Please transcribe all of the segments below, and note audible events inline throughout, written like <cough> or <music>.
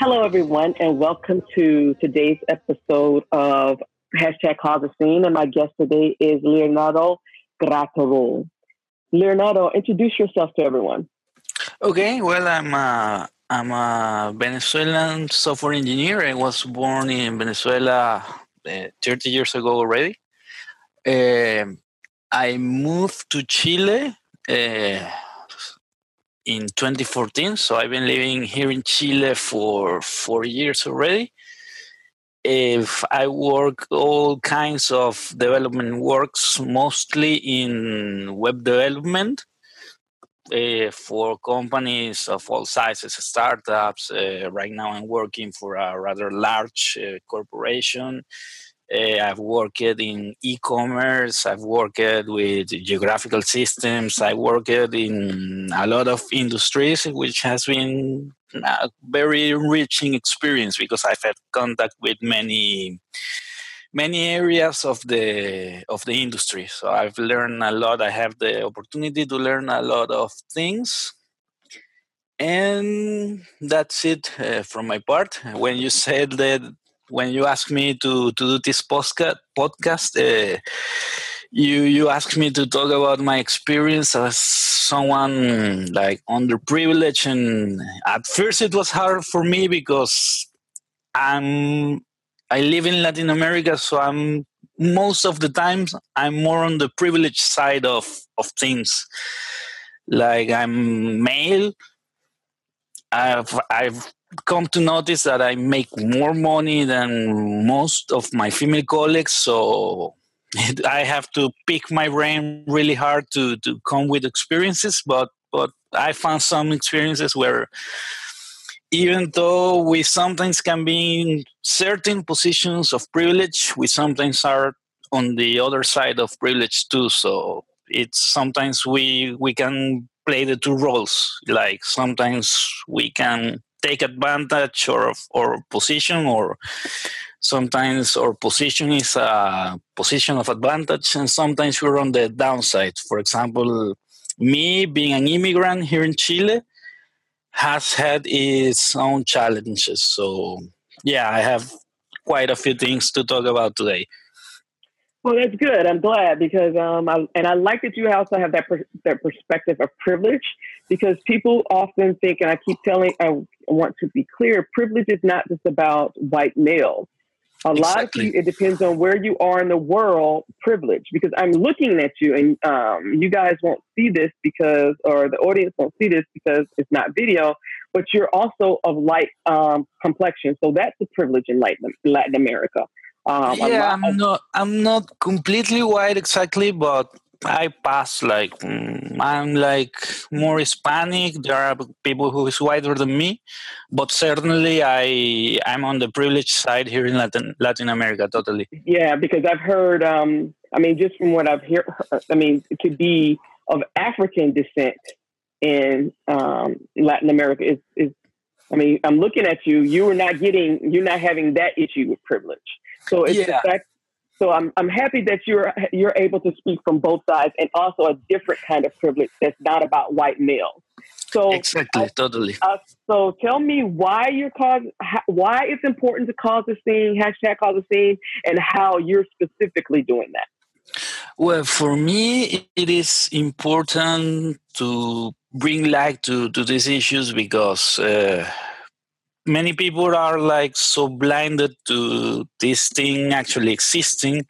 Hello, everyone, and welcome to today's episode of hashtag Cause a Scene. And my guest today is Leonardo Graterol. Leonardo, introduce yourself to everyone. Okay, well, I'm a, I'm a Venezuelan software engineer. I was born in Venezuela uh, 30 years ago already. Uh, I moved to Chile uh, in 2014, so I've been living here in Chile for four years already. If I work all kinds of development works, mostly in web development uh, for companies of all sizes, startups. Uh, right now, I'm working for a rather large uh, corporation. Uh, I've worked in e-commerce. I've worked with geographical systems. I worked in a lot of industries, which has been a very enriching experience because I've had contact with many many areas of the of the industry. So I've learned a lot. I have the opportunity to learn a lot of things. And that's it uh, from my part. When you said that, when you asked me to, to do this podcast, podcast uh, you you asked me to talk about my experience as someone like underprivileged, and at first it was hard for me because I'm I live in Latin America, so I'm most of the times I'm more on the privileged side of of things. Like I'm male. I've I've come to notice that I make more money than most of my female colleagues, so <laughs> I have to pick my brain really hard to to come with experiences. But but I found some experiences where even though we sometimes can be in certain positions of privilege, we sometimes are on the other side of privilege too. So it's sometimes we we can play the two roles. Like sometimes we can take advantage of our position, or sometimes our position is a position of advantage, and sometimes we're on the downside. For example, me being an immigrant here in Chile has had its own challenges. So, yeah, I have quite a few things to talk about today. Well, that's good. I'm glad because, um, I, and I like that you also have that per, that perspective of privilege because people often think, and I keep telling, I want to be clear, privilege is not just about white males. A exactly. lot of you, it depends on where you are in the world, privilege. Because I'm looking at you, and um, you guys won't see this because, or the audience won't see this because it's not video. But you're also of light um, complexion, so that's a privilege in Latin, Latin America. Um, yeah, I'm not. I'm not completely white exactly, but I pass like mm, I'm like more Hispanic. There are people who is whiter than me, but certainly I I'm on the privileged side here in Latin Latin America. Totally. Yeah, because I've heard. Um, I mean, just from what I've heard, I mean, it could be of African descent in um, Latin America. Is is I mean, I'm looking at you. You are not getting. You're not having that issue with privilege. So it's yeah. the fact so I'm I'm happy that you're you're able to speak from both sides and also a different kind of privilege that's not about white males. So exactly, uh, totally. Uh, so tell me why you're cause why it's important to cause a scene hashtag cause a scene and how you're specifically doing that. Well, for me, it is important to bring light to to these issues because. Uh, many people are like so blinded to this thing actually existing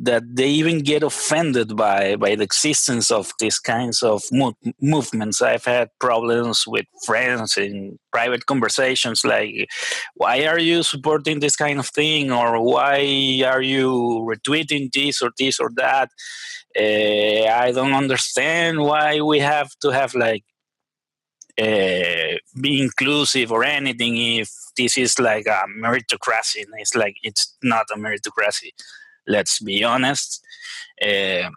that they even get offended by by the existence of these kinds of mo- movements. I've had problems with friends in private conversations like why are you supporting this kind of thing? or why are you retweeting this or this or that? Uh, i don't understand why we have to have like uh, be inclusive or anything if this is like a meritocracy. It's like it's not a meritocracy. Let's be honest. Uh,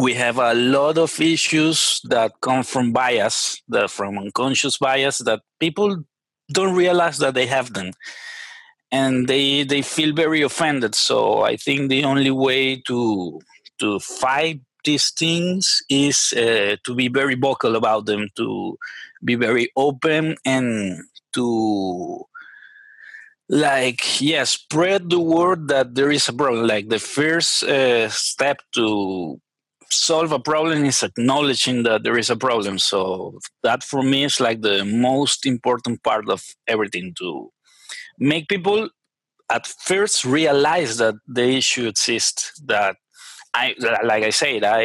we have a lot of issues that come from bias, that from unconscious bias that people don't realize that they have them and they they feel very offended so i think the only way to to fight these things is uh, to be very vocal about them to be very open and to like yeah spread the word that there is a problem. Like the first uh, step to solve a problem is acknowledging that there is a problem. So that for me is like the most important part of everything to make people at first realize that the issue exists that i like i said i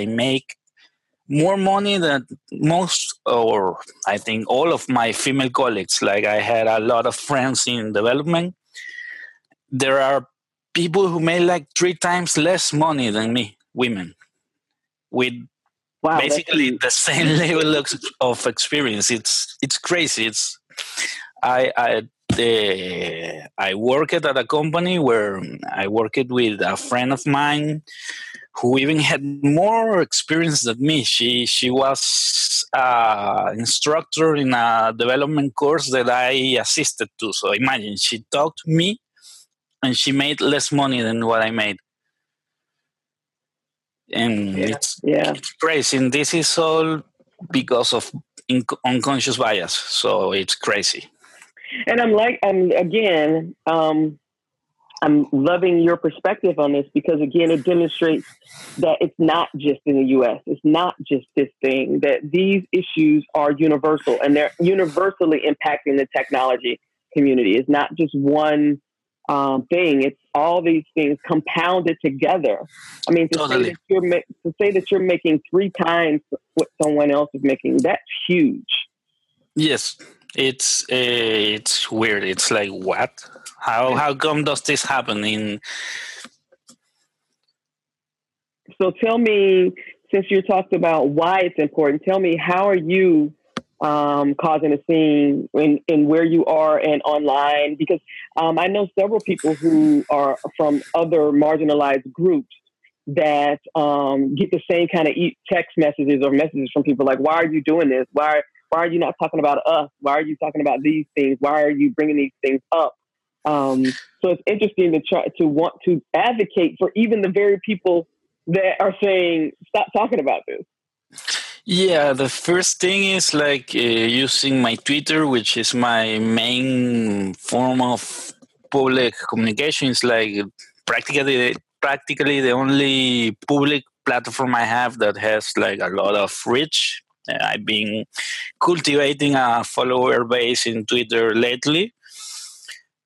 i make more money than most or i think all of my female colleagues. Like i had a lot of friends in development. There are people who make like three times less money than me women with wow, basically the same <laughs> level of, of experience. It's it's crazy. It's i i I worked at a company where I worked with a friend of mine who even had more experience than me. She she was an instructor in a development course that I assisted to. So imagine she taught me, and she made less money than what I made. And yeah. It's, yeah. it's crazy. And this is all because of unconscious bias. So it's crazy. And I'm like, I'm again, um, I'm loving your perspective on this because again, it demonstrates that it's not just in the U.S. It's not just this thing. That these issues are universal and they're universally impacting the technology community. It's not just one um, thing. It's all these things compounded together. I mean, to, totally. say that you're ma- to say that you're making three times what someone else is making, that's huge. Yes, it's uh, it's weird. It's like what? How how come does this happen in? So tell me, since you talked about why it's important, tell me how are you um, causing a scene in, in where you are and online? Because um, I know several people who are from other marginalized groups that um, get the same kind of text messages or messages from people like, "Why are you doing this? Why why are you not talking about us? Why are you talking about these things? Why are you bringing these things up? Um, so it's interesting to try to want to advocate for even the very people that are saying stop talking about this. Yeah, the first thing is like uh, using my Twitter, which is my main form of public communication. It's like practically practically the only public platform I have that has like a lot of reach I've been cultivating a follower base in Twitter lately.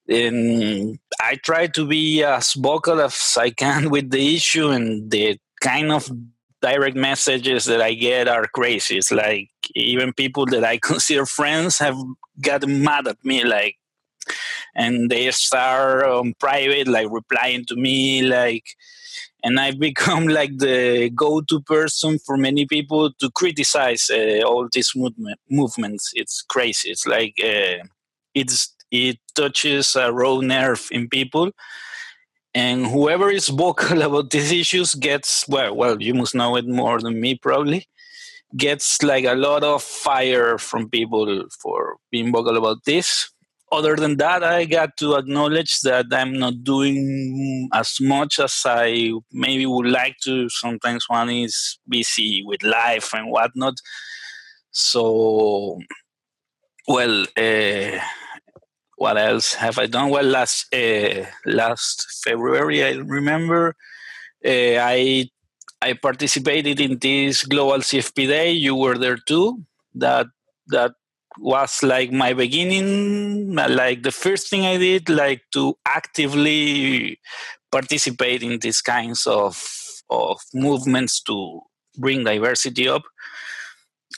And I try to be as vocal as I can <laughs> with the issue, and the kind of direct messages that I get are crazy. It's like even people that I <laughs> consider friends have gotten mad at me, like, and they start on private, like replying to me, like, and I've <laughs> become like the go-to person for many people to criticize uh, all these movement, movements. It's crazy. It's like uh, it's it touches a raw nerve in people, and whoever is vocal <laughs> about these issues gets well. Well, you must know it more than me, probably. Gets like a lot of fire from people for being vocal about this other than that, I got to acknowledge that I'm not doing as much as I maybe would like to. Sometimes one is busy with life and whatnot. So, well, uh, what else have I done? Well, last uh, last February, I remember uh, I I participated in this global CFP day. You were there too. That that was like my beginning like the first thing i did like to actively participate in these kinds of of movements to bring diversity up.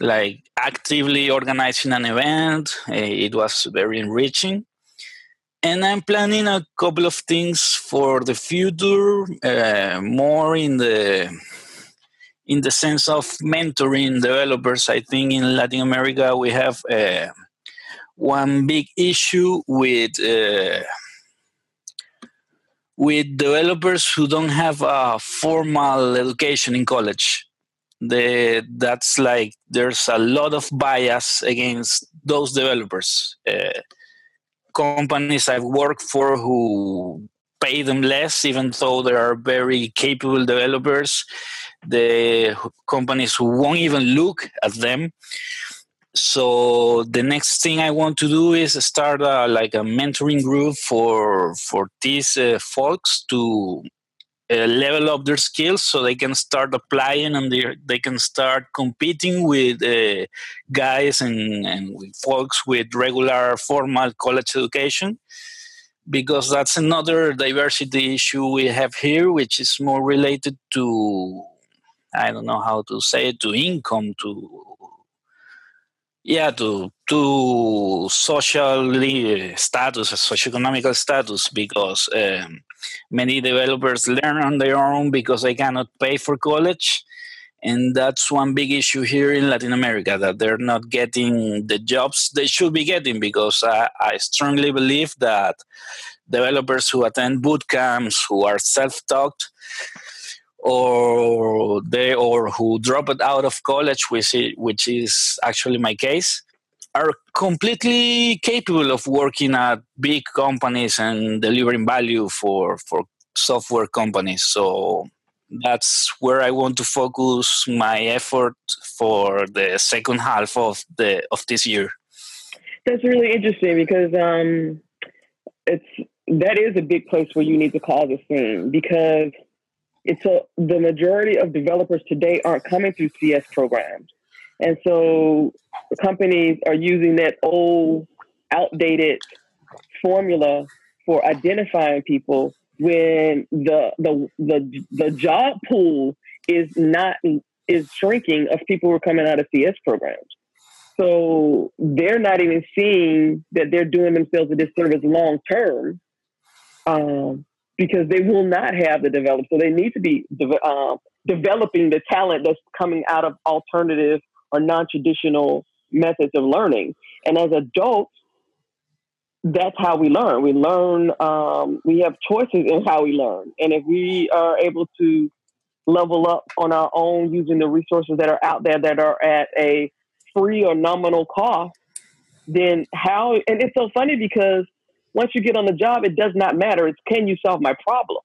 Like actively organizing an event eh, it was very enriching. And i'm planning a couple of things for the future uh, more in the in the sense of mentoring developers. I think in Latin America we have uh, one big issue with uh, with developers who don't have a formal education in college. The, that's like there's a lot of bias against those developers. Uh, companies I've worked for who pay them less, even though they are very capable developers. The companies won't even look at them. So the next thing I want to do is start a, like a mentoring group for for these uh, folks to uh, level up their skills so they can start applying and they, they can start competing with uh, guys and, and with folks with regular formal college education because that's another diversity issue we have here which is more related to i don't know how to say it to income to yeah to to social status socioeconomical status because um, many developers learn on their own because they cannot pay for college and that's one big issue here in latin america that they're not getting the jobs they should be getting because i, I strongly believe that developers who attend boot camps who are self-taught or they or who dropped out of college, which is, which is actually my case, are completely capable of working at big companies and delivering value for for software companies. So that's where I want to focus my effort for the second half of the of this year. That's really interesting because um, it's that is a big place where you need to cause a scene because it's a the majority of developers today aren't coming through CS programs, and so companies are using that old, outdated formula for identifying people when the the the the job pool is not is shrinking of people who are coming out of CS programs. So they're not even seeing that they're doing themselves a disservice long term um, because they will not have the develop. So they need to be de- uh, developing the talent that's coming out of alternative or non-traditional methods of learning. And as adults, that's how we learn. We learn. Um, we have choices in how we learn, and if we are able to level up on our own using the resources that are out there that are at a free or nominal cost, then how? And it's so funny because once you get on the job, it does not matter. It's can you solve my problem?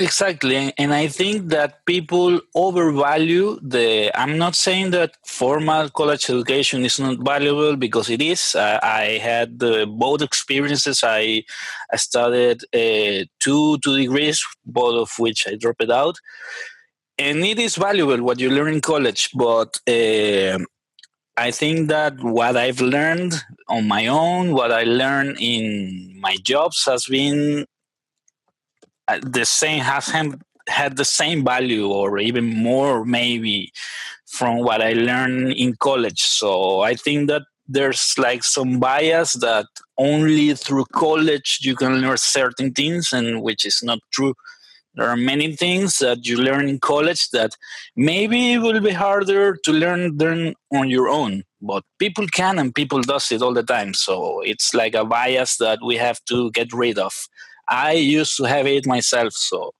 Exactly. And I think that people overvalue the. I'm not saying that formal college education is not valuable because it is. Uh, I had uh, both experiences. I, I studied uh, two, two degrees, both of which I dropped out. And it is valuable what you learn in college, but uh, I think that what I've learned on my own, what I learned in my jobs, has been Uh, the same. Has had the same value, or even more, maybe, from what I learned in college. So I think that there's like some bias that only through college you can learn certain things, and which is not true there are many things that you learn in college that maybe will be harder to learn learn on your own but people can and people does it all the time so it's like a bias that we have to get rid of i used to have it myself so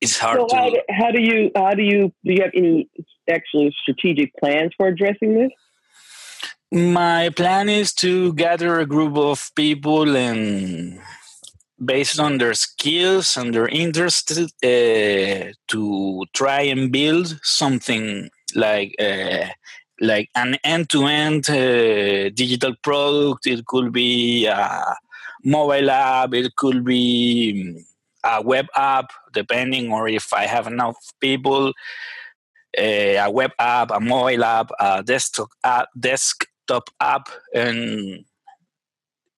it's hard so to how do, how do you how do you do you have any actually strategic plans for addressing this? My plan is to gather a group of people and based on their skills and their interest uh, to try and build something like uh, like an end-to-end uh, digital product. It could be a mobile app it could be a web app depending or if i have enough people uh, a web app a mobile app a desktop app desktop app and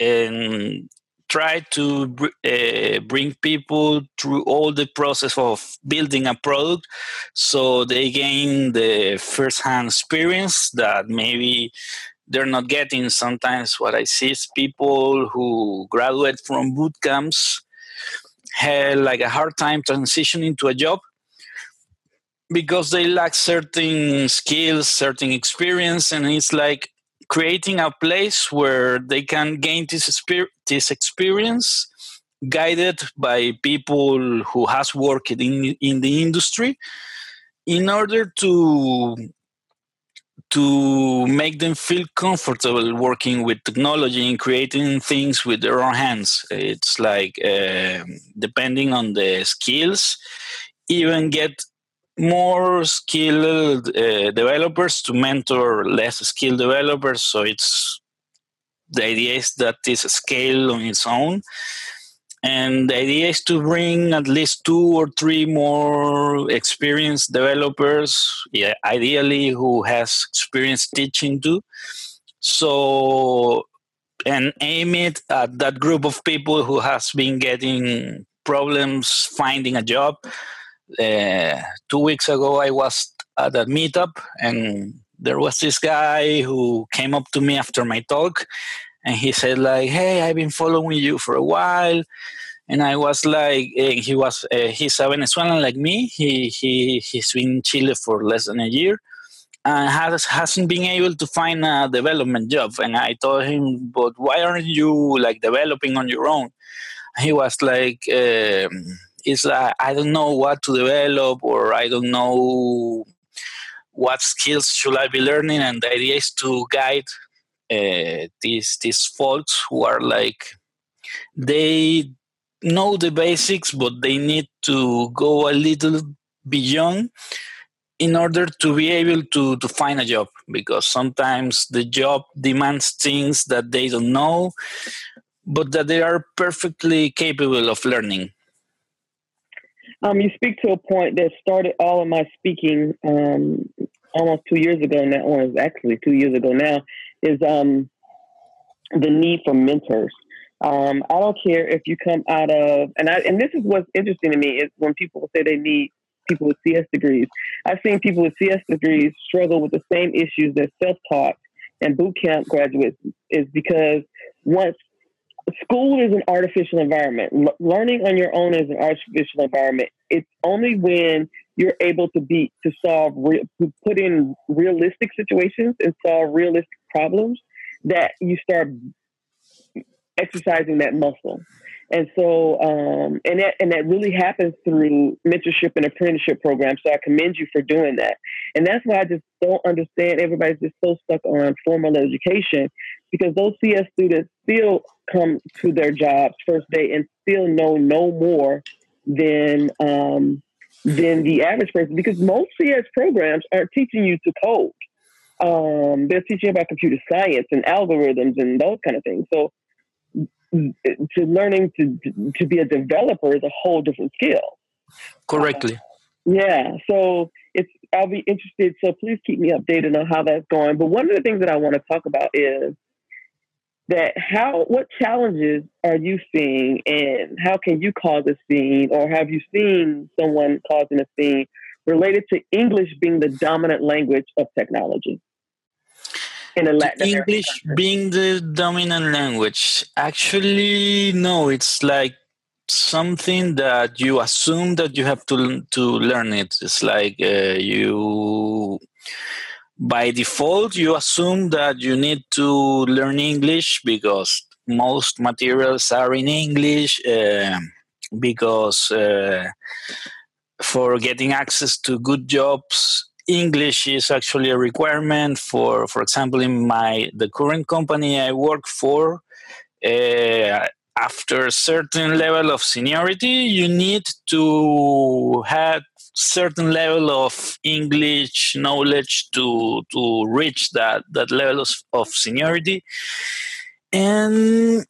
and try to uh, bring people through all the process of building a product so they gain the first-hand experience that maybe they're not getting. Sometimes what i see is people who graduate from boot camps had like a hard time transitioning to a job because they lack certain skills, certain experience, and it's like creating a place where they can gain this, exper- this experience guided by people who has worked in in the industry in order to to make them feel comfortable working with technology and creating things with their own hands. It's like uh, depending on the skills even get more skilled uh, developers to mentor less skilled developers. So it's the idea is that this scale on its own and the idea is to bring at least two or three more experienced developers yeah, ideally who has experience teaching too. So and aim it at that group of people who has been getting problems finding a job. Uh, two weeks ago, I was at a meetup, and there was this guy who came up to me after my talk, and he said like, "Hey, I've been following you for a while." And I was like, eh, he was, uh, he's a Venezuelan like me. He he he's been in Chile for less than a year, and has hasn't been able to find a development job. And I told him, but why aren't you like developing on your own? He was like. Um, is uh, I don't know what to develop or I don't know what skills should I be learning, and the idea is to guide uh, these these folks who are like they know the basics, but they need to go a little beyond in order to be able to to find a job because sometimes the job demands things that they don't know but that they are perfectly capable of learning. Um, you speak to a point that started all of my speaking um, almost two years ago now, or actually two years ago now, is um, the need for mentors. Um, I don't care if you come out of, and I, and this is what's interesting to me is when people say they need people with CS degrees. I've seen people with CS degrees struggle with the same issues that self-taught and boot camp graduates is because once school is an artificial environment. L- learning on your own is an artificial environment. It's only when you're able to be to solve re- to put in realistic situations and solve realistic problems that you start exercising that muscle. And so, um, and that and that really happens through mentorship and apprenticeship programs. So I commend you for doing that. And that's why I just don't understand. Everybody's just so stuck on formal education because those CS students still come to their jobs first day and still know no more than um, than the average person because most CS programs aren't teaching you to code. Um, they're teaching about computer science and algorithms and those kind of things. So to learning to to be a developer is a whole different skill. Correctly. Uh, yeah. So it's I'll be interested. So please keep me updated on how that's going. But one of the things that I want to talk about is that how what challenges are you seeing and how can you cause a scene or have you seen someone causing a scene related to English being the dominant language of technology? In a Latin English being the dominant language. Actually no, it's like something that you assume that you have to to learn it. It's like uh, you by default you assume that you need to learn english because most materials are in english uh, because uh, for getting access to good jobs english is actually a requirement for for example in my the current company i work for uh, after a certain level of seniority you need to have certain level of English knowledge to to reach that that level of, of seniority. And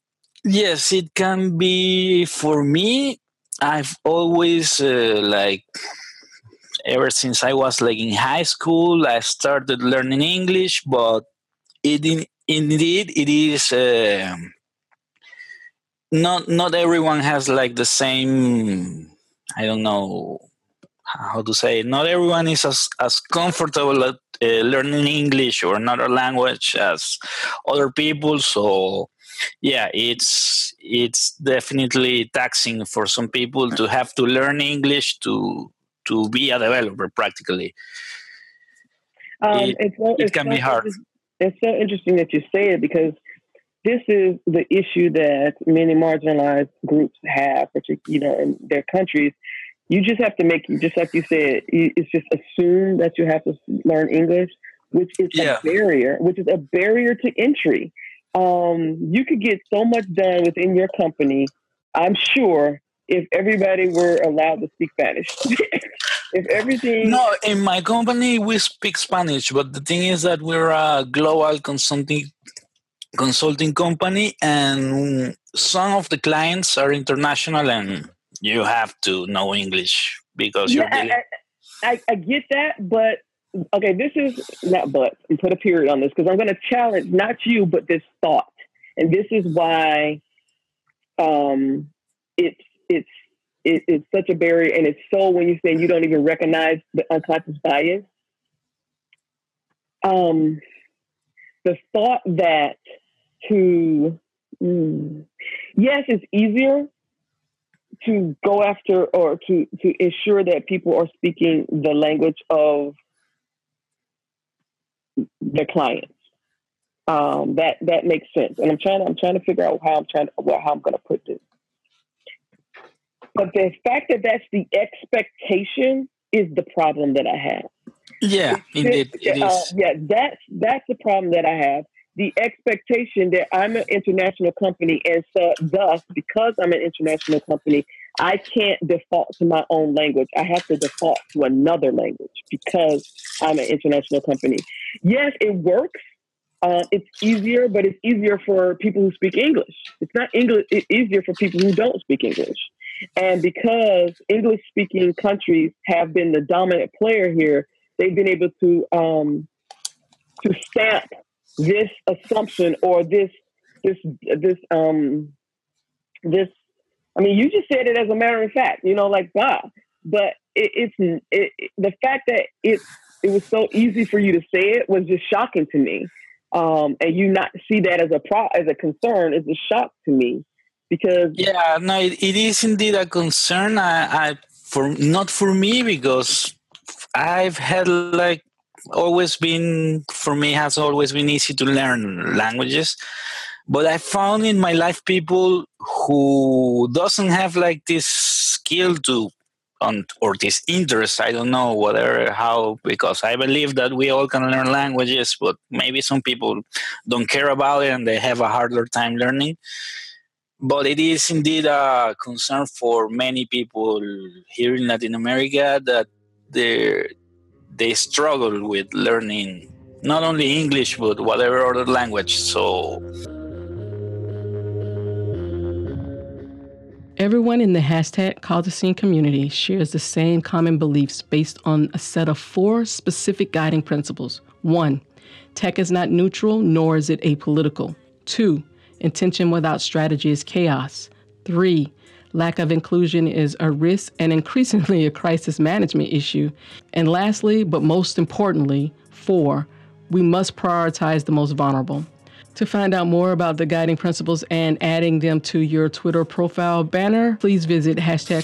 yes, it can be for me. I've always uh, like ever since I was like in high school, I started learning English, but it in, indeed it is. Uh, not not everyone has like the same i don't know how to say not everyone is as, as comfortable at uh, learning english or another language as other people so yeah it's it's definitely taxing for some people to have to learn english to to be a developer practically. Um, it, it's so, it it's can be hard. It's so interesting that you say it because this is the issue that many marginalized groups have, particularly you know, in their countries. You just have to make, just like you said, it's just assume that you have to learn English, which is Yeah. a barrier, which is a barrier to entry. Um, you could get so much done within your company, I'm sure, if everybody were allowed to speak Spanish. <laughs> if everything, No, in my company we speak Spanish, but the thing is that we're a global consulting consulting company, and some of the clients are international, and you have to know English because you're dealing. I, I, I get that, but okay, this is not but and put a period on this because I'm going to challenge not you, but this thought, and this is why um, it's it's it, it's such a barrier, and it's so when you say you don't even recognize the unconscious bias. Um, the thought that to mm, yes, it's easier to go after or to to ensure that people are speaking the language of the clients. Um, that that makes sense, and I'm trying. I'm trying to figure out how I'm trying to well, how I'm going to put this. But the fact that that's the expectation is the problem that I have. Yeah, indeed, it Uh, is. yeah, that's that's the problem that I have. The expectation that I'm an international company, and so thus, because I'm an international company, I can't default to my own language. I have to default to another language because I'm an international company. Yes, it works. Uh, it's easier, but it's easier for people who speak English. It's not English. It's easier for people who don't speak English. And because English speaking countries have been the dominant player here, they've been able to um, to stamp this assumption or this this this um this. I mean, you just said it as a matter of fact, you know, like wow. But it, it's it, the fact that it it was so easy for you to say it was just shocking to me. Um, and you not see that as a pro as a concern is a shock to me because Yeah, no, it, it is indeed a concern. I, I for not for me because I've had like always been for me has always been easy to learn languages, but I found in my life people who doesn't have like this skill to on or this interest. I don't know whatever how because I believe that we all can learn languages, but maybe some people don't care about it and they have a harder time learning but it is indeed a concern for many people here in Latin America that they they struggle with learning not only English but whatever other language. So Everyone in the hashtag Cause a Scene community shares the same common beliefs based on a set of four specific guiding principles. One, tech is not neutral, nor is it apolitical. Two, intention without strategy is chaos. Three, lack of inclusion is a risk and increasingly a crisis management issue. And lastly, but most importantly, four, we must prioritize the most vulnerable. To find out more about the guiding principles and adding them to your Twitter profile banner, please visit hashtag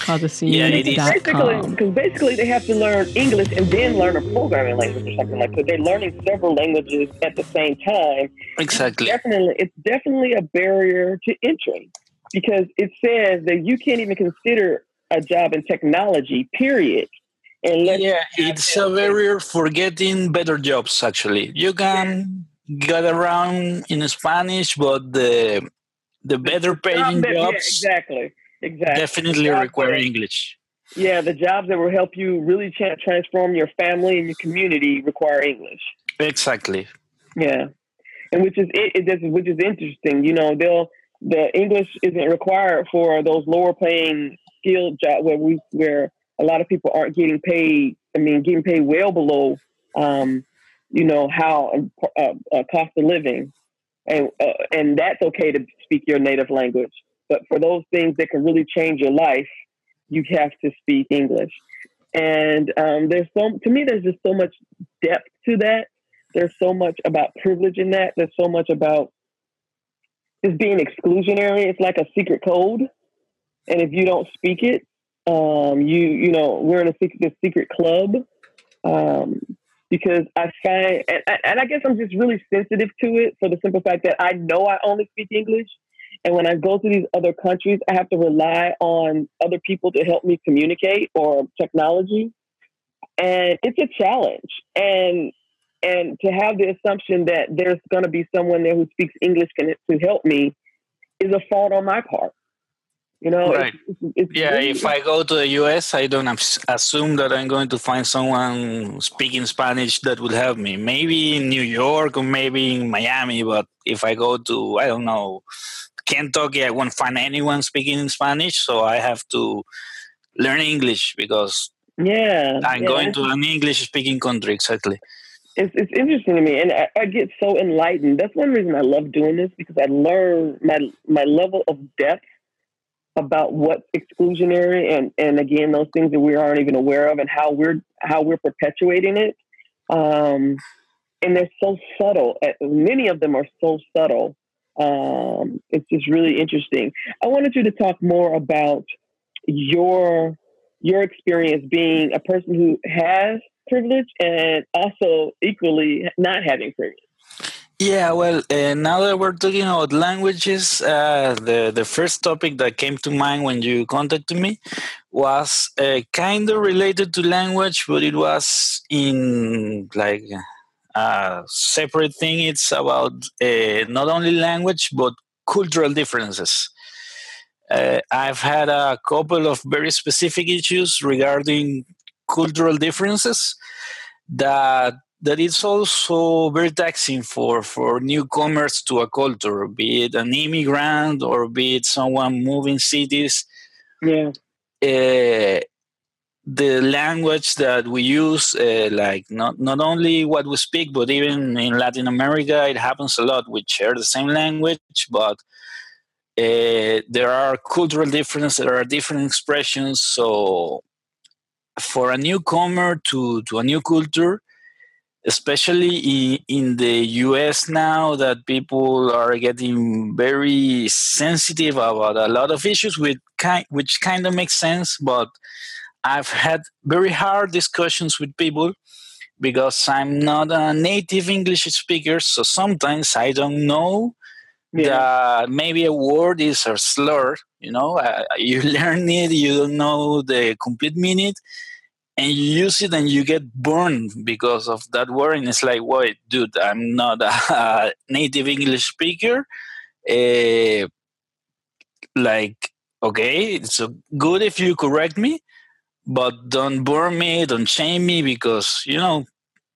Yeah, it is. basically com. because basically they have to learn English and then learn a programming language or something like that. They're learning several languages at the same time. exactly. Definitely, it's definitely a barrier to entry because it says that you can't even consider a job in technology. Period. Unless Yeah, it's a barrier for getting better jobs. Actually, you can get around in Spanish, but the the better paying that- yeah, jobs exactly. Exactly. definitely require that- English. Yeah, the jobs that will help you really tra- transform your family and your community require English. Exactly. Yeah, and which is it, it, which is interesting. You know, they'll the English isn't required for those lower paying skilled jobs where we where a lot of people aren't getting paid. I mean, getting paid well below, um, you know, how uh, uh, cost of living, and uh, and that's okay to speak your native language. But for those things that can really change your life, you have to speak English. And um, there's so to me, there's just so much depth to that. There's so much about privilege in that. There's so much about just being exclusionary. It's like a secret code, and if you don't speak it, Um, you you know we're in a secret secret club um, because I find and, and I guess I'm just really sensitive to it for the simple fact that I know I only speak English, and when I go to these other countries, I have to rely on other people to help me communicate or technology, and it's a challenge. And and to have the assumption that there's going to be someone there who speaks English can, to help me is a fault on my part. You know, right. It's, it's, it's yeah. Really, if I go to the US, I don't assume that I'm going to find someone speaking Spanish that will help me. Maybe in New York or maybe in Miami, but if I go to, I don't know, Kentucky, I won't find anyone speaking Spanish, so I have to learn English because yeah, I'm yeah. going to an English speaking country exactly it's, it's interesting to me and I, I, get so enlightened that's one reason i love doing this because i learn my my level of depth about what's exclusionary and and again those things that we aren't even aware of and how we're how we're perpetuating it. Um, and they're so subtle. Uh, many of them are so subtle. Um, it's just really interesting. I wanted you to talk more about your your experience being a person who has privilege and also equally not having privilege? Yeah, well, uh, now that we're talking about languages, uh, the the first topic that came to mind when you contacted me was uh, kind of related to language, but it was in like a separate thing. It's about uh, not only language but cultural differences. Uh, I've had a couple of very specific issues regarding cultural differences that that is also very taxing for for newcomers to a culture, be it an immigrant or be it someone moving cities. Yeah. Uh, the language that we use, uh, like not not only what we speak, but even in Latin America, it happens a lot. We share the same language, but uh, there are cultural differences. There are different expressions. So for a newcomer to, to a new culture, especially in, in the US now that people are getting very sensitive about a lot of issues with kind, which kind of makes sense, but I've had very hard discussions with people because I'm not a native English speaker, so sometimes I don't know yeah. that maybe a word is a slur. You know, uh, you <laughs> learn it, you don't know the complete meaning, and you use it and you get burned because of that word and it's like wait dude i'm not a, <laughs> native english speaker uh, like okay it's good if you correct me but don't burn me don't shame me because you know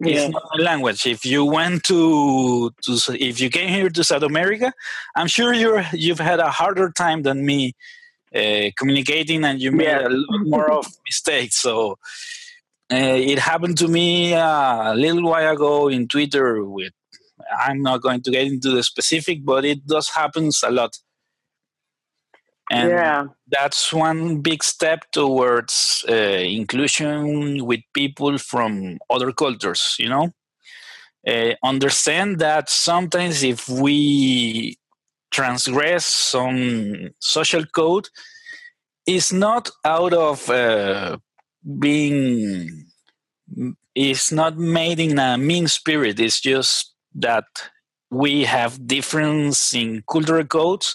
yeah. it's not a language if you went to, to if you came here to south america i'm sure you're you've had a harder time than me uh, communicating and you made a lot more of <laughs> mistakes. So uh, it happened to me uh, a little while ago in Twitter. With I'm not going to get into the specific, but it does happens a lot. And yeah. that's one big step towards uh, inclusion with people from other cultures, you know? Uh, understand that sometimes if we transgress some social code is not out of uh, being it's not made in a mean spirit. It's just that we have difference in cultural codes.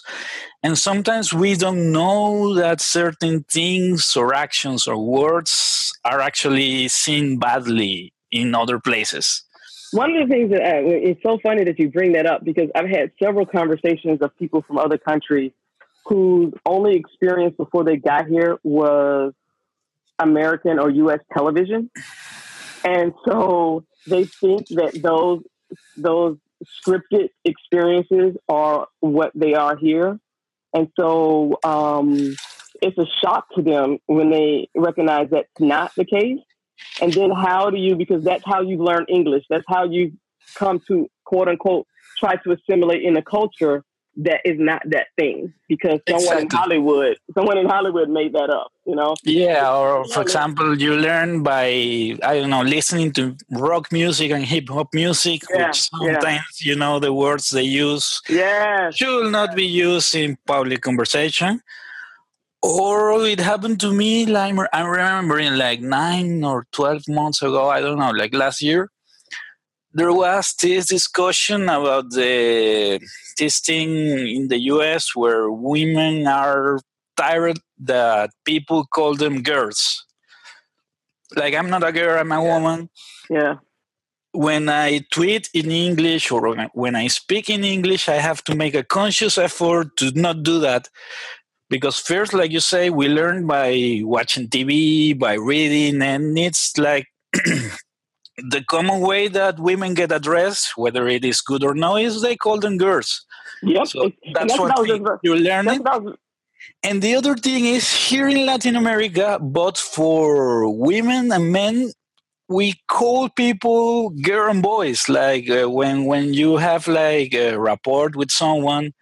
And sometimes we don't know that certain things or actions or words are actually seen badly in other places one of the things that uh, it's so funny that you bring that up because I've had several conversations of people from other countries whose only experience before they got here was American or U.S. television, and so they think that those those scripted experiences are what they are here, and so um, it's a shock to them when they recognize that's not the case. And then how do you, because that's how you learn English, that's how you come to quote unquote try to assimilate in a culture that is not that thing because someone exactly. in Hollywood, someone in Hollywood made that up, you know? Yeah, or for example, you learn by, I don't know, listening to rock music and hip hop music, yeah, which sometimes, yeah. you know, the words they use yeah. should not be used in public conversation or it happened to me like i'm remembering like nine or 12 months ago i don't know like last year there was this discussion about the this thing in the us where women are tired that people call them girls like i'm not a girl i'm a Yeah. woman Yeah. when I tweet in English or when I speak in English, I have to make a conscious effort to not do that. Because first, like you say, we learn by watching TV, by reading, and it's like <clears throat> the common way that women get addressed, whether it is good or no, is they call them girls. Yep. So that's that's what what I was we- just- you That's learn. what And the other thing is here in Latin America, both for women and men, we call people girl and boys. Like uh, when when you have like a rapport with someone,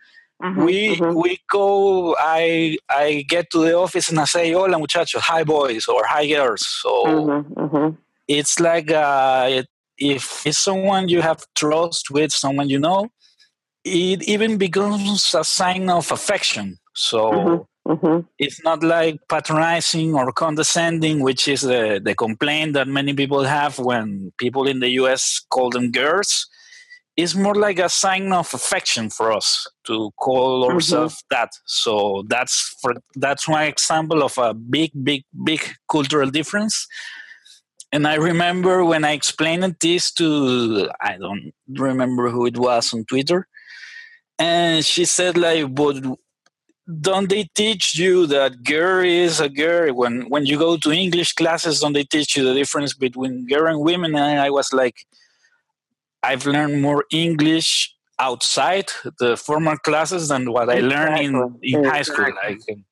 Mhm, we mhm. we go. I I get to the office and I say, "Hola muchachos, hi boys or hi girls." So Mhm, mhm. it's like uh, it, if it's someone you have trust with, someone you know, it even becomes a sign of affection. So Mhm. Mhm. it's not like patronizing or condescending, which is the, the complaint that many people have when people in the US call them girls. It's more like a sign of affection for us to call Mhm. ourselves that. So that's for that's one example of a big, big, big cultural difference. And I remember when I explained this to I don't remember who it was on Twitter, and she said like, "But don't they teach you that girl is a girl when when you go to english classes don't they teach you the difference between girl and women and i was like i've learned more english outside the formal classes than what i learned in, Exactly. in high school Exactly.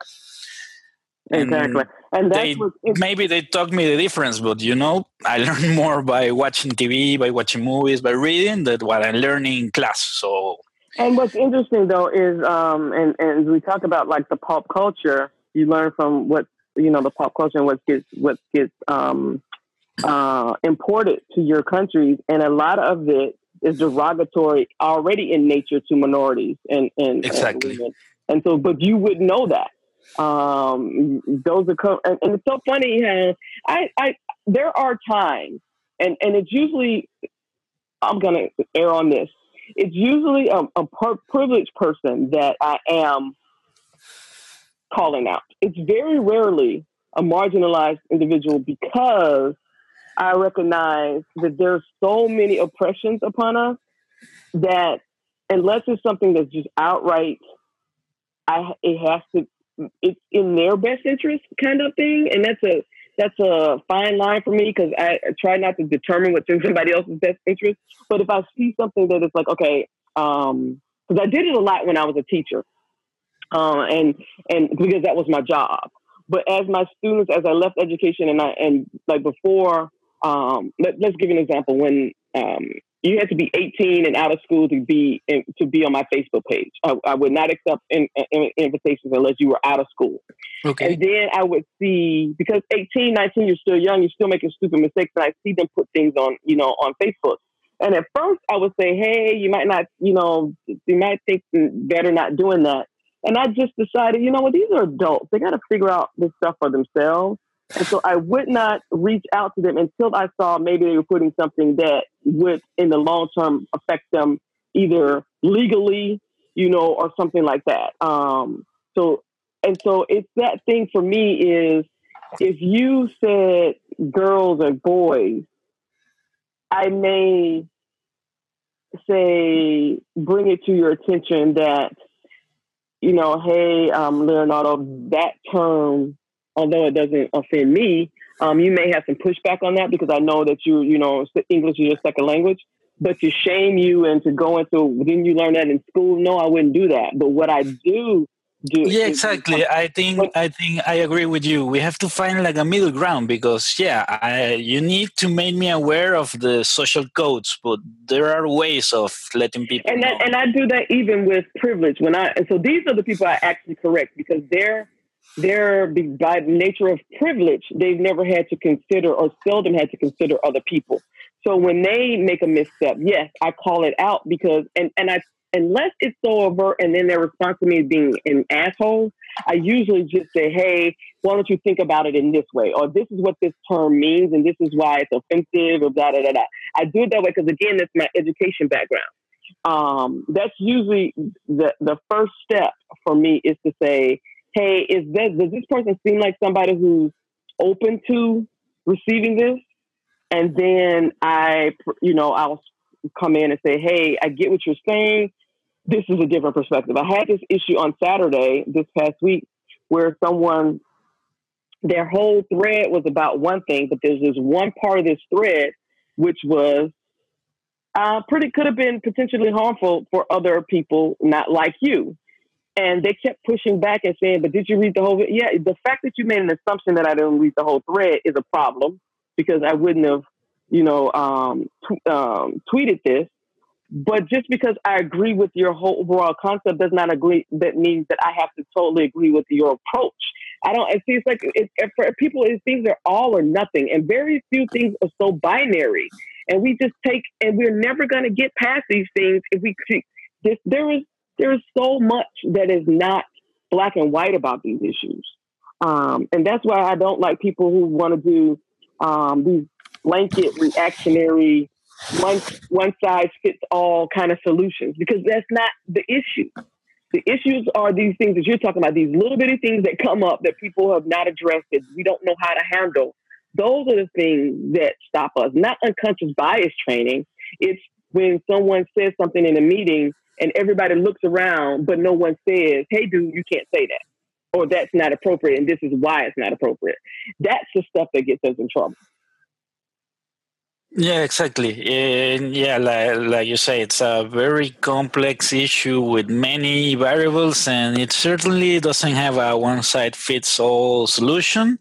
and Exactly. And they what's in- maybe they taught me the difference but you know i <laughs> learned more by watching tv by watching movies by reading than what i learned in class so And what's interesting though is, um, and and we talk about like the pop culture. You learn from what you know the pop culture and what gets what gets um, uh, imported to your countries, and a lot of it is derogatory already in nature to minorities and and Exactly. and, and so, but you would know that. Um, those are co- and, and it's so funny how I I there are times, and and it's usually I'm gonna err on this it's usually a, a per- privileged person that I am calling out. It's very rarely a marginalized individual because I recognize that there's so many oppressions upon us that unless it's something that's just outright, I it has to it's in their best interest kind of thing, and that's a that's a fine line for me because I try not to determine what's in somebody else's best interest. But if I see something that is like, okay, um, because I did it a lot when I was a teacher, uh, and and because that was my job. But as my students, as I left education, and I and like before, um, let, let's give an example. When um, you had to be 18 and out of school to be in, to be on my Facebook page, I, I would not accept in, in, invitations unless you were out of school. okay And then I would see because 18, 19, you're still young, you're still making stupid mistakes, and I see them put things on, you know, on Facebook. And at first, I would say, "Hey, you might not, you know, you might think better not doing that." And I just decided, you know what, these are adults; they got to figure out this stuff for themselves. And so I would not reach out to them until I saw maybe they were putting something that would, in the long term, affect them either legally, you know, or something like that. Um, so and so it's that thing for me is if you said girls and boys, I may say bring it to your attention that you know, hey, um, Leonardo, that term, although it doesn't offend me, um, you may have some pushback on that because I know that you, you know, English is your second language. But to shame you and to go into, didn't you learn that in school? No, I wouldn't do that. But what I do do, yeah exactly i think i think i agree with you we have to find like a middle ground because yeah I, you need to make me aware of the social codes but there are ways of letting people and that, and I do that even with privilege when I and so these are the people I actually correct because they're they're by nature of privilege they've never had to consider or seldom had to consider other people. So when they make a misstep, yes, I call it out because and and I unless it's so overt and then their response to me is being an asshole, I usually just say, hey, why don't you think about it in this way? Or this is what this term means and this is why it's offensive or da da da da. I do it that way because, again, that's my education background. Um, that's usually the, the first step for me is to say, hey, is that, does this person seem like somebody who's open to receiving this? And then I, you know, I'll come in and say, hey, I get what you're saying. This is a different perspective. I had this issue on Saturday this past week where someone, their whole thread was about one thing, but there's this one part of this thread which was uh, pretty could have been potentially harmful for other people not like you. And they kept pushing back and saying, "But did you read the whole? Yeah, the fact that you made an assumption that I didn't read the whole thread is a problem because I wouldn't have you know, um, t- um, tweeted this. But just because I agree with your whole overall concept does not agree. That means that I have to totally agree with your approach. I don't. It seems like it, for people, it seems they're all or nothing, and very few things are so binary. And we just take, and we're never going to get past these things if we. This, there is there is so much that is not black and white about these issues, um, and that's why I don't like people who want to do um, these blanket reactionary one one size fits all kind of solutions because that's not the issue. The issues are these things that you're talking about, these little bitty things that come up that people have not addressed that we don't know how to handle. Those are the things that stop us, not unconscious bias training. It's when someone says something in a meeting and everybody looks around, but no one says, hey, dude, you can't say that. Or that's not appropriate, and this is why it's not appropriate. That's the stuff that gets us in trouble. Yeah, exactly. And yeah, like, like you say, it's a very complex issue with many variables, and it certainly doesn't have a one size fits all solution.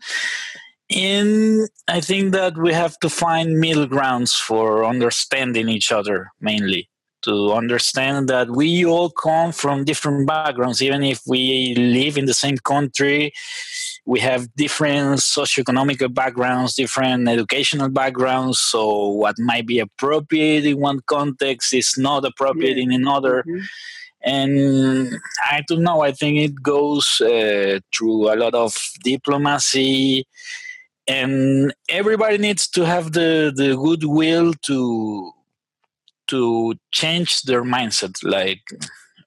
And I think that we have to find middle grounds for understanding each other mainly to understand that we all come from different backgrounds, even if we live in the same country. We have different socioeconomic backgrounds, different educational backgrounds. So, what might be appropriate in one context is not appropriate yeah. in another. Mm-hmm. And I don't know, I think it goes uh, through a lot of diplomacy, and everybody needs to have the, the goodwill to to change their mindset like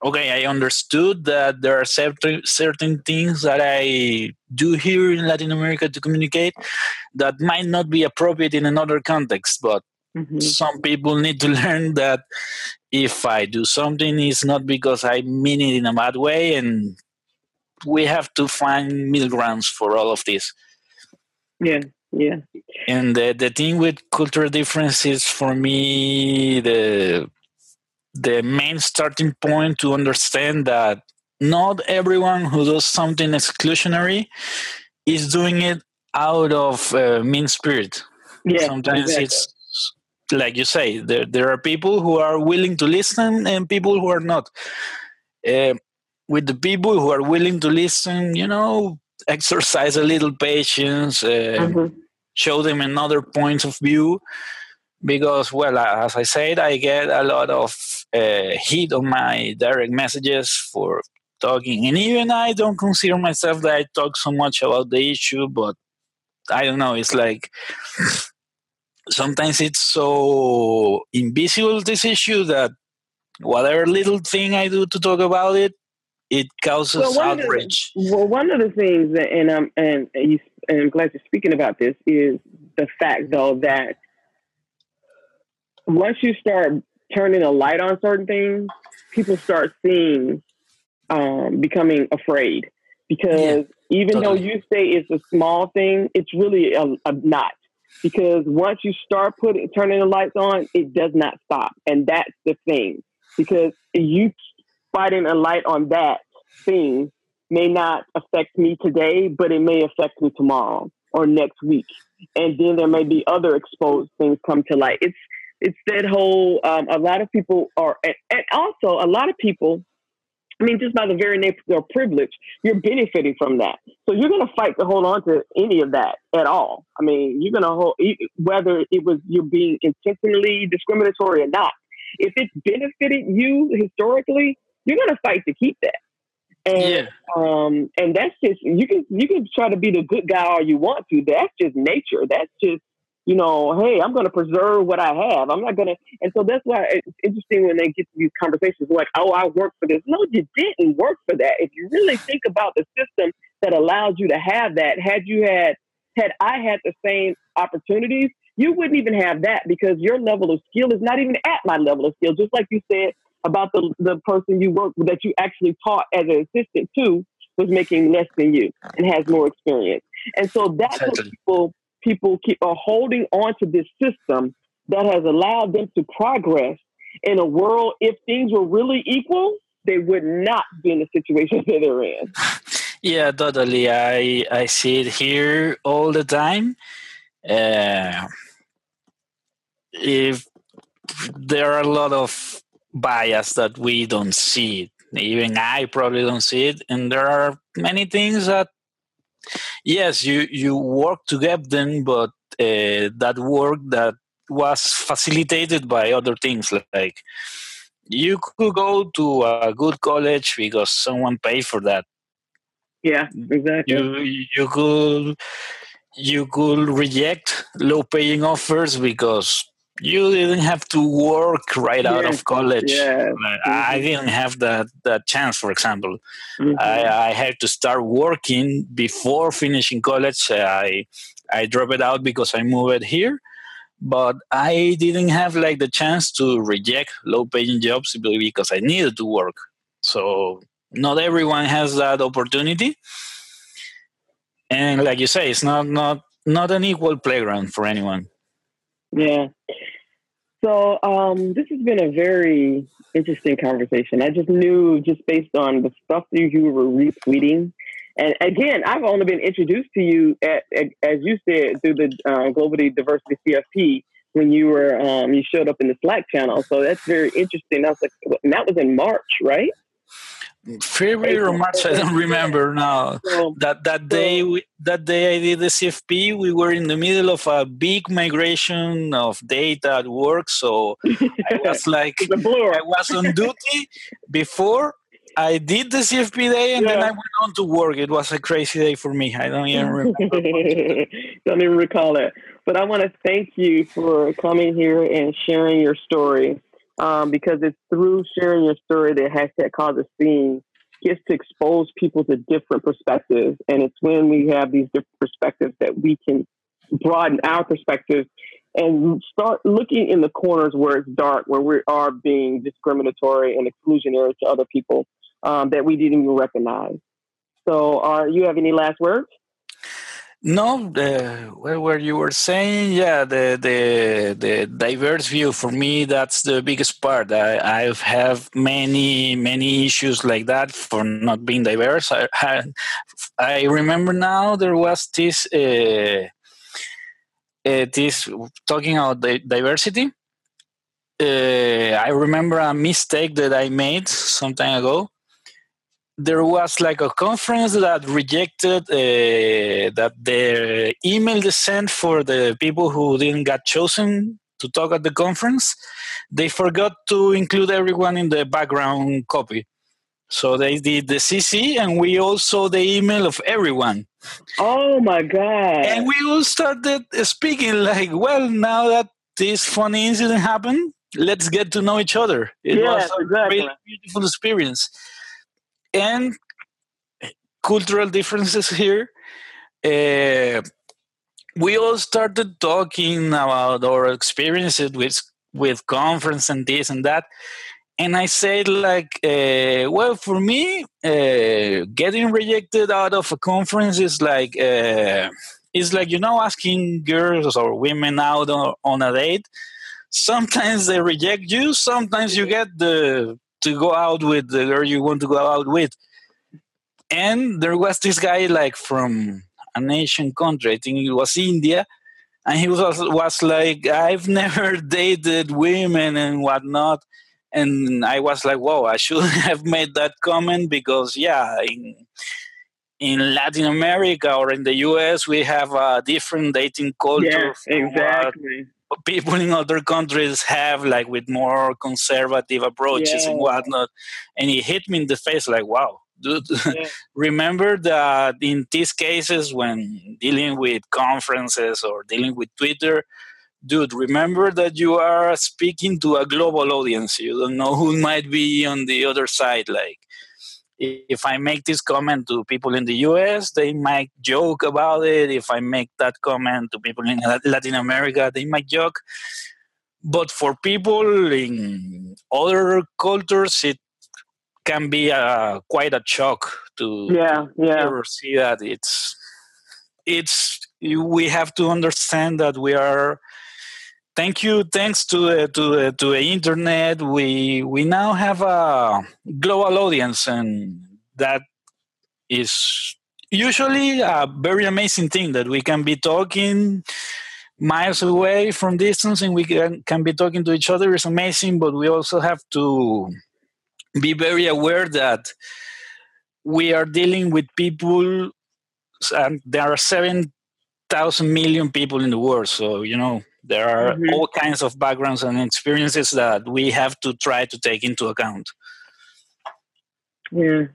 okay i understood that there are certain certain things that i do here in latin america to communicate that might not be appropriate in another context but mm-hmm. some people need to <laughs> learn that if i do something it's not because i mean it in a bad way and we have to find middle grounds for all of this yeah yeah. And the, the thing with cultural differences for me the the main starting point to understand that not everyone who does something exclusionary is doing it out of uh, mean spirit. Yeah, sometimes exactly. it's like you say there, there are people who are willing to listen and people who are not. Uh, with the people who are willing to listen you know exercise a little patience uh, mm-hmm show them another points of view because well as i said i get a lot of uh, heat on my direct messages for talking and even i don't consider myself that i talk so much about the issue but i don't know it's like sometimes it's so invisible this issue that whatever little thing i do to talk about it it causes well, outrage the, well one of the things that, and um and you and I'm glad you're speaking about this, is the fact though that once you start turning a light on certain things, people start seeing um, becoming afraid. Because yeah, even totally. though you say it's a small thing, it's really a, a not. Because once you start putting turning the lights on, it does not stop, and that's the thing. Because you fighting a light on that thing may not affect me today, but it may affect me tomorrow or next week. And then there may be other exposed things come to light. It's it's that whole. Um, a lot of people are, and, and also a lot of people. I mean, just by the very nature of privilege, you're benefiting from that. So you're going to fight to hold on to any of that at all. I mean, you're going to hold whether it was you're being intentionally discriminatory or not. if it's benefited you historically, you're going to fight to keep that. And Yeah. um, and that's just you can you can try to be the good guy all you want to. That's just nature. That's just you know, hey, I'm going to preserve what I have. I'm not going to. And so that's why it's interesting when they get to these conversations like, oh, I worked for this. No, you didn't work for that. If you really think about the system that allows you to have that, had you had had I had the same opportunities, you wouldn't even have that because your level of skill is not even at my level of skill. Just like you said about the the person you work with that you actually taught as an assistant to was making less than you and has more experience. And so that's what people people keep are holding on to this system that has allowed them to progress in a world. If things were really equal, they would not be in the situation <laughs> that they're in. Yeah, totally. I I see it here all the time. Uh, if there are a lot of bias that we don't see, even I probably don't see it, and there are many things that yes, you you work to get them, but uh, that work that was facilitated by other things like you could go to a good college because someone paid for that. Yeah, exactly. you you could you could reject low paying offers because you didn't have to work right out of college. yes. Like, i didn't have that that chance for example. Mhm. I, I had to start working before finishing college. I i dropped it out because i moved here. But i didn't have like the chance to reject low paying jobs because i needed to work. So not everyone has that opportunity. And like you say it's not not not an equal playground for anyone. Yeah. So um, this has been a very interesting conversation. I just knew, just based on the stuff that you were retweeting, and again, I've only been introduced to you, at, at, as you said, through the uh, Globally Diversity CFP when you were um, you showed up in the Slack channel. So that's very interesting. That was like, that was in March, right? February or March, I don't remember now. So That that day, we, that day I did the CFP. We were in the middle of a big migration of data at work, so I <laughs> was like, it's a blur. I was on duty before I did the CFP day, and then I went on to work. It was a crazy day for me. I don't even remember. <laughs> Don't even recall it. But I want to thank you for coming here and sharing your story um, because it's through sharing your story that hashtag cause a scene gets to expose people to different perspectives. And it's when we have these different perspectives that we can broaden our perspective and start looking in the corners where it's dark, where we are being discriminatory and exclusionary to other people um, that we didn't even recognize. So, are you have any last words? No, the well, where you were saying, yeah, the the the diverse view for me that's the biggest part. I I have many many issues like that for not being diverse. I had, I remember now there was this uh, uh, this talking about the diversity. Uh, I remember a mistake that I made some time ago there was like a conference that rejected uh, that the email they sent for the people who didn't get chosen to talk at the conference they forgot to include everyone in the background copy so they did the cc and we all saw the email of everyone Oh my God. and we all started speaking like well now that this funny incident happened let's get to know each other it Yes, was a exactly. really beautiful experience and cultural differences here uh, we all started talking about our experiences with with conference and this and that. And i said like uh, well for me uh, getting rejected out of a conference is like uh, is like you know asking girls or women out on, on a date. Sometimes they reject you sometimes you get the to go out with the girl you want to go out with. And there was this guy like from an asian country. I think it was india. And he was was like i've <laughs> never dated women and whatnot. And i was like whoa i shouldn't <laughs> have made that comment because yeah in in latin america or in the us we have a different dating culture yes, from what exactly. People in other countries have like with more conservative approaches yeah. and whatnot and it hit me in the face like wow dude yeah. <laughs> remember that in these cases when dealing with conferences or dealing with twitter dude remember that you are speaking to a global audience you don't know who might be on the other side like if I make this comment to people in the US, they might joke about it. If I make that comment to people in Latin America, they might joke. But for people in other cultures, it can be a, quite a shock to yeah, yeah. see that it's it's we have to understand that we are thank you. Thanks to the, to the, to the internet. We we now have a global audience and that is usually a very amazing thing that we can be talking miles away from distance and we can, can be talking to each other. Is amazing but we also have to be very aware that we are dealing with people and there are 7,000 million people in the world. So you know there are mm-hmm. all kinds of backgrounds and experiences that we have to try to take into account. Yeah.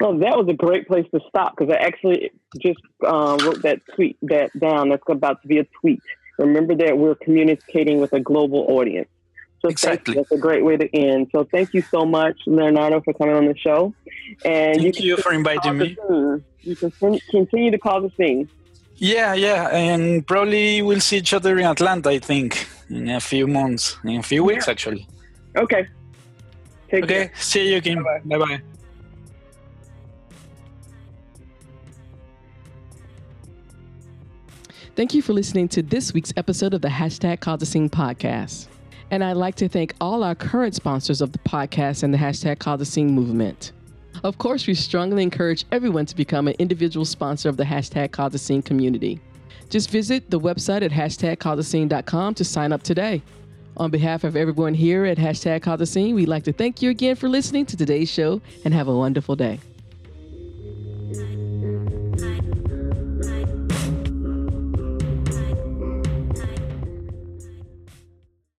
Well, that was a great place to stop because I actually just uh, wrote that tweet that down. That's about to be a tweet. Remember that we're communicating with a global audience. So exactly. that's a great way to end. So thank you so much, Leonardo, for coming on the show. And thank you, you for inviting me. You can continue to call the scene. Yeah, yeah, and probably we'll see each other in Atlanta. I think in a few months, in a few weeks, yeah. actually. Okay. Take okay. Care. See you, Kim. Bye bye. Thank you for listening to this week's episode of the Hashtag Cause a Scene podcast. And I'd like to thank all our current sponsors of the podcast and the Hashtag Cause a Scene movement. Of course, we strongly encourage everyone to become an individual sponsor of the hashtag Cause community. Just visit the website at hashtagcauseascene.com to sign up today. On behalf of everyone here at Hashtag Cause we'd like to thank you again for listening to today's show and have a wonderful day.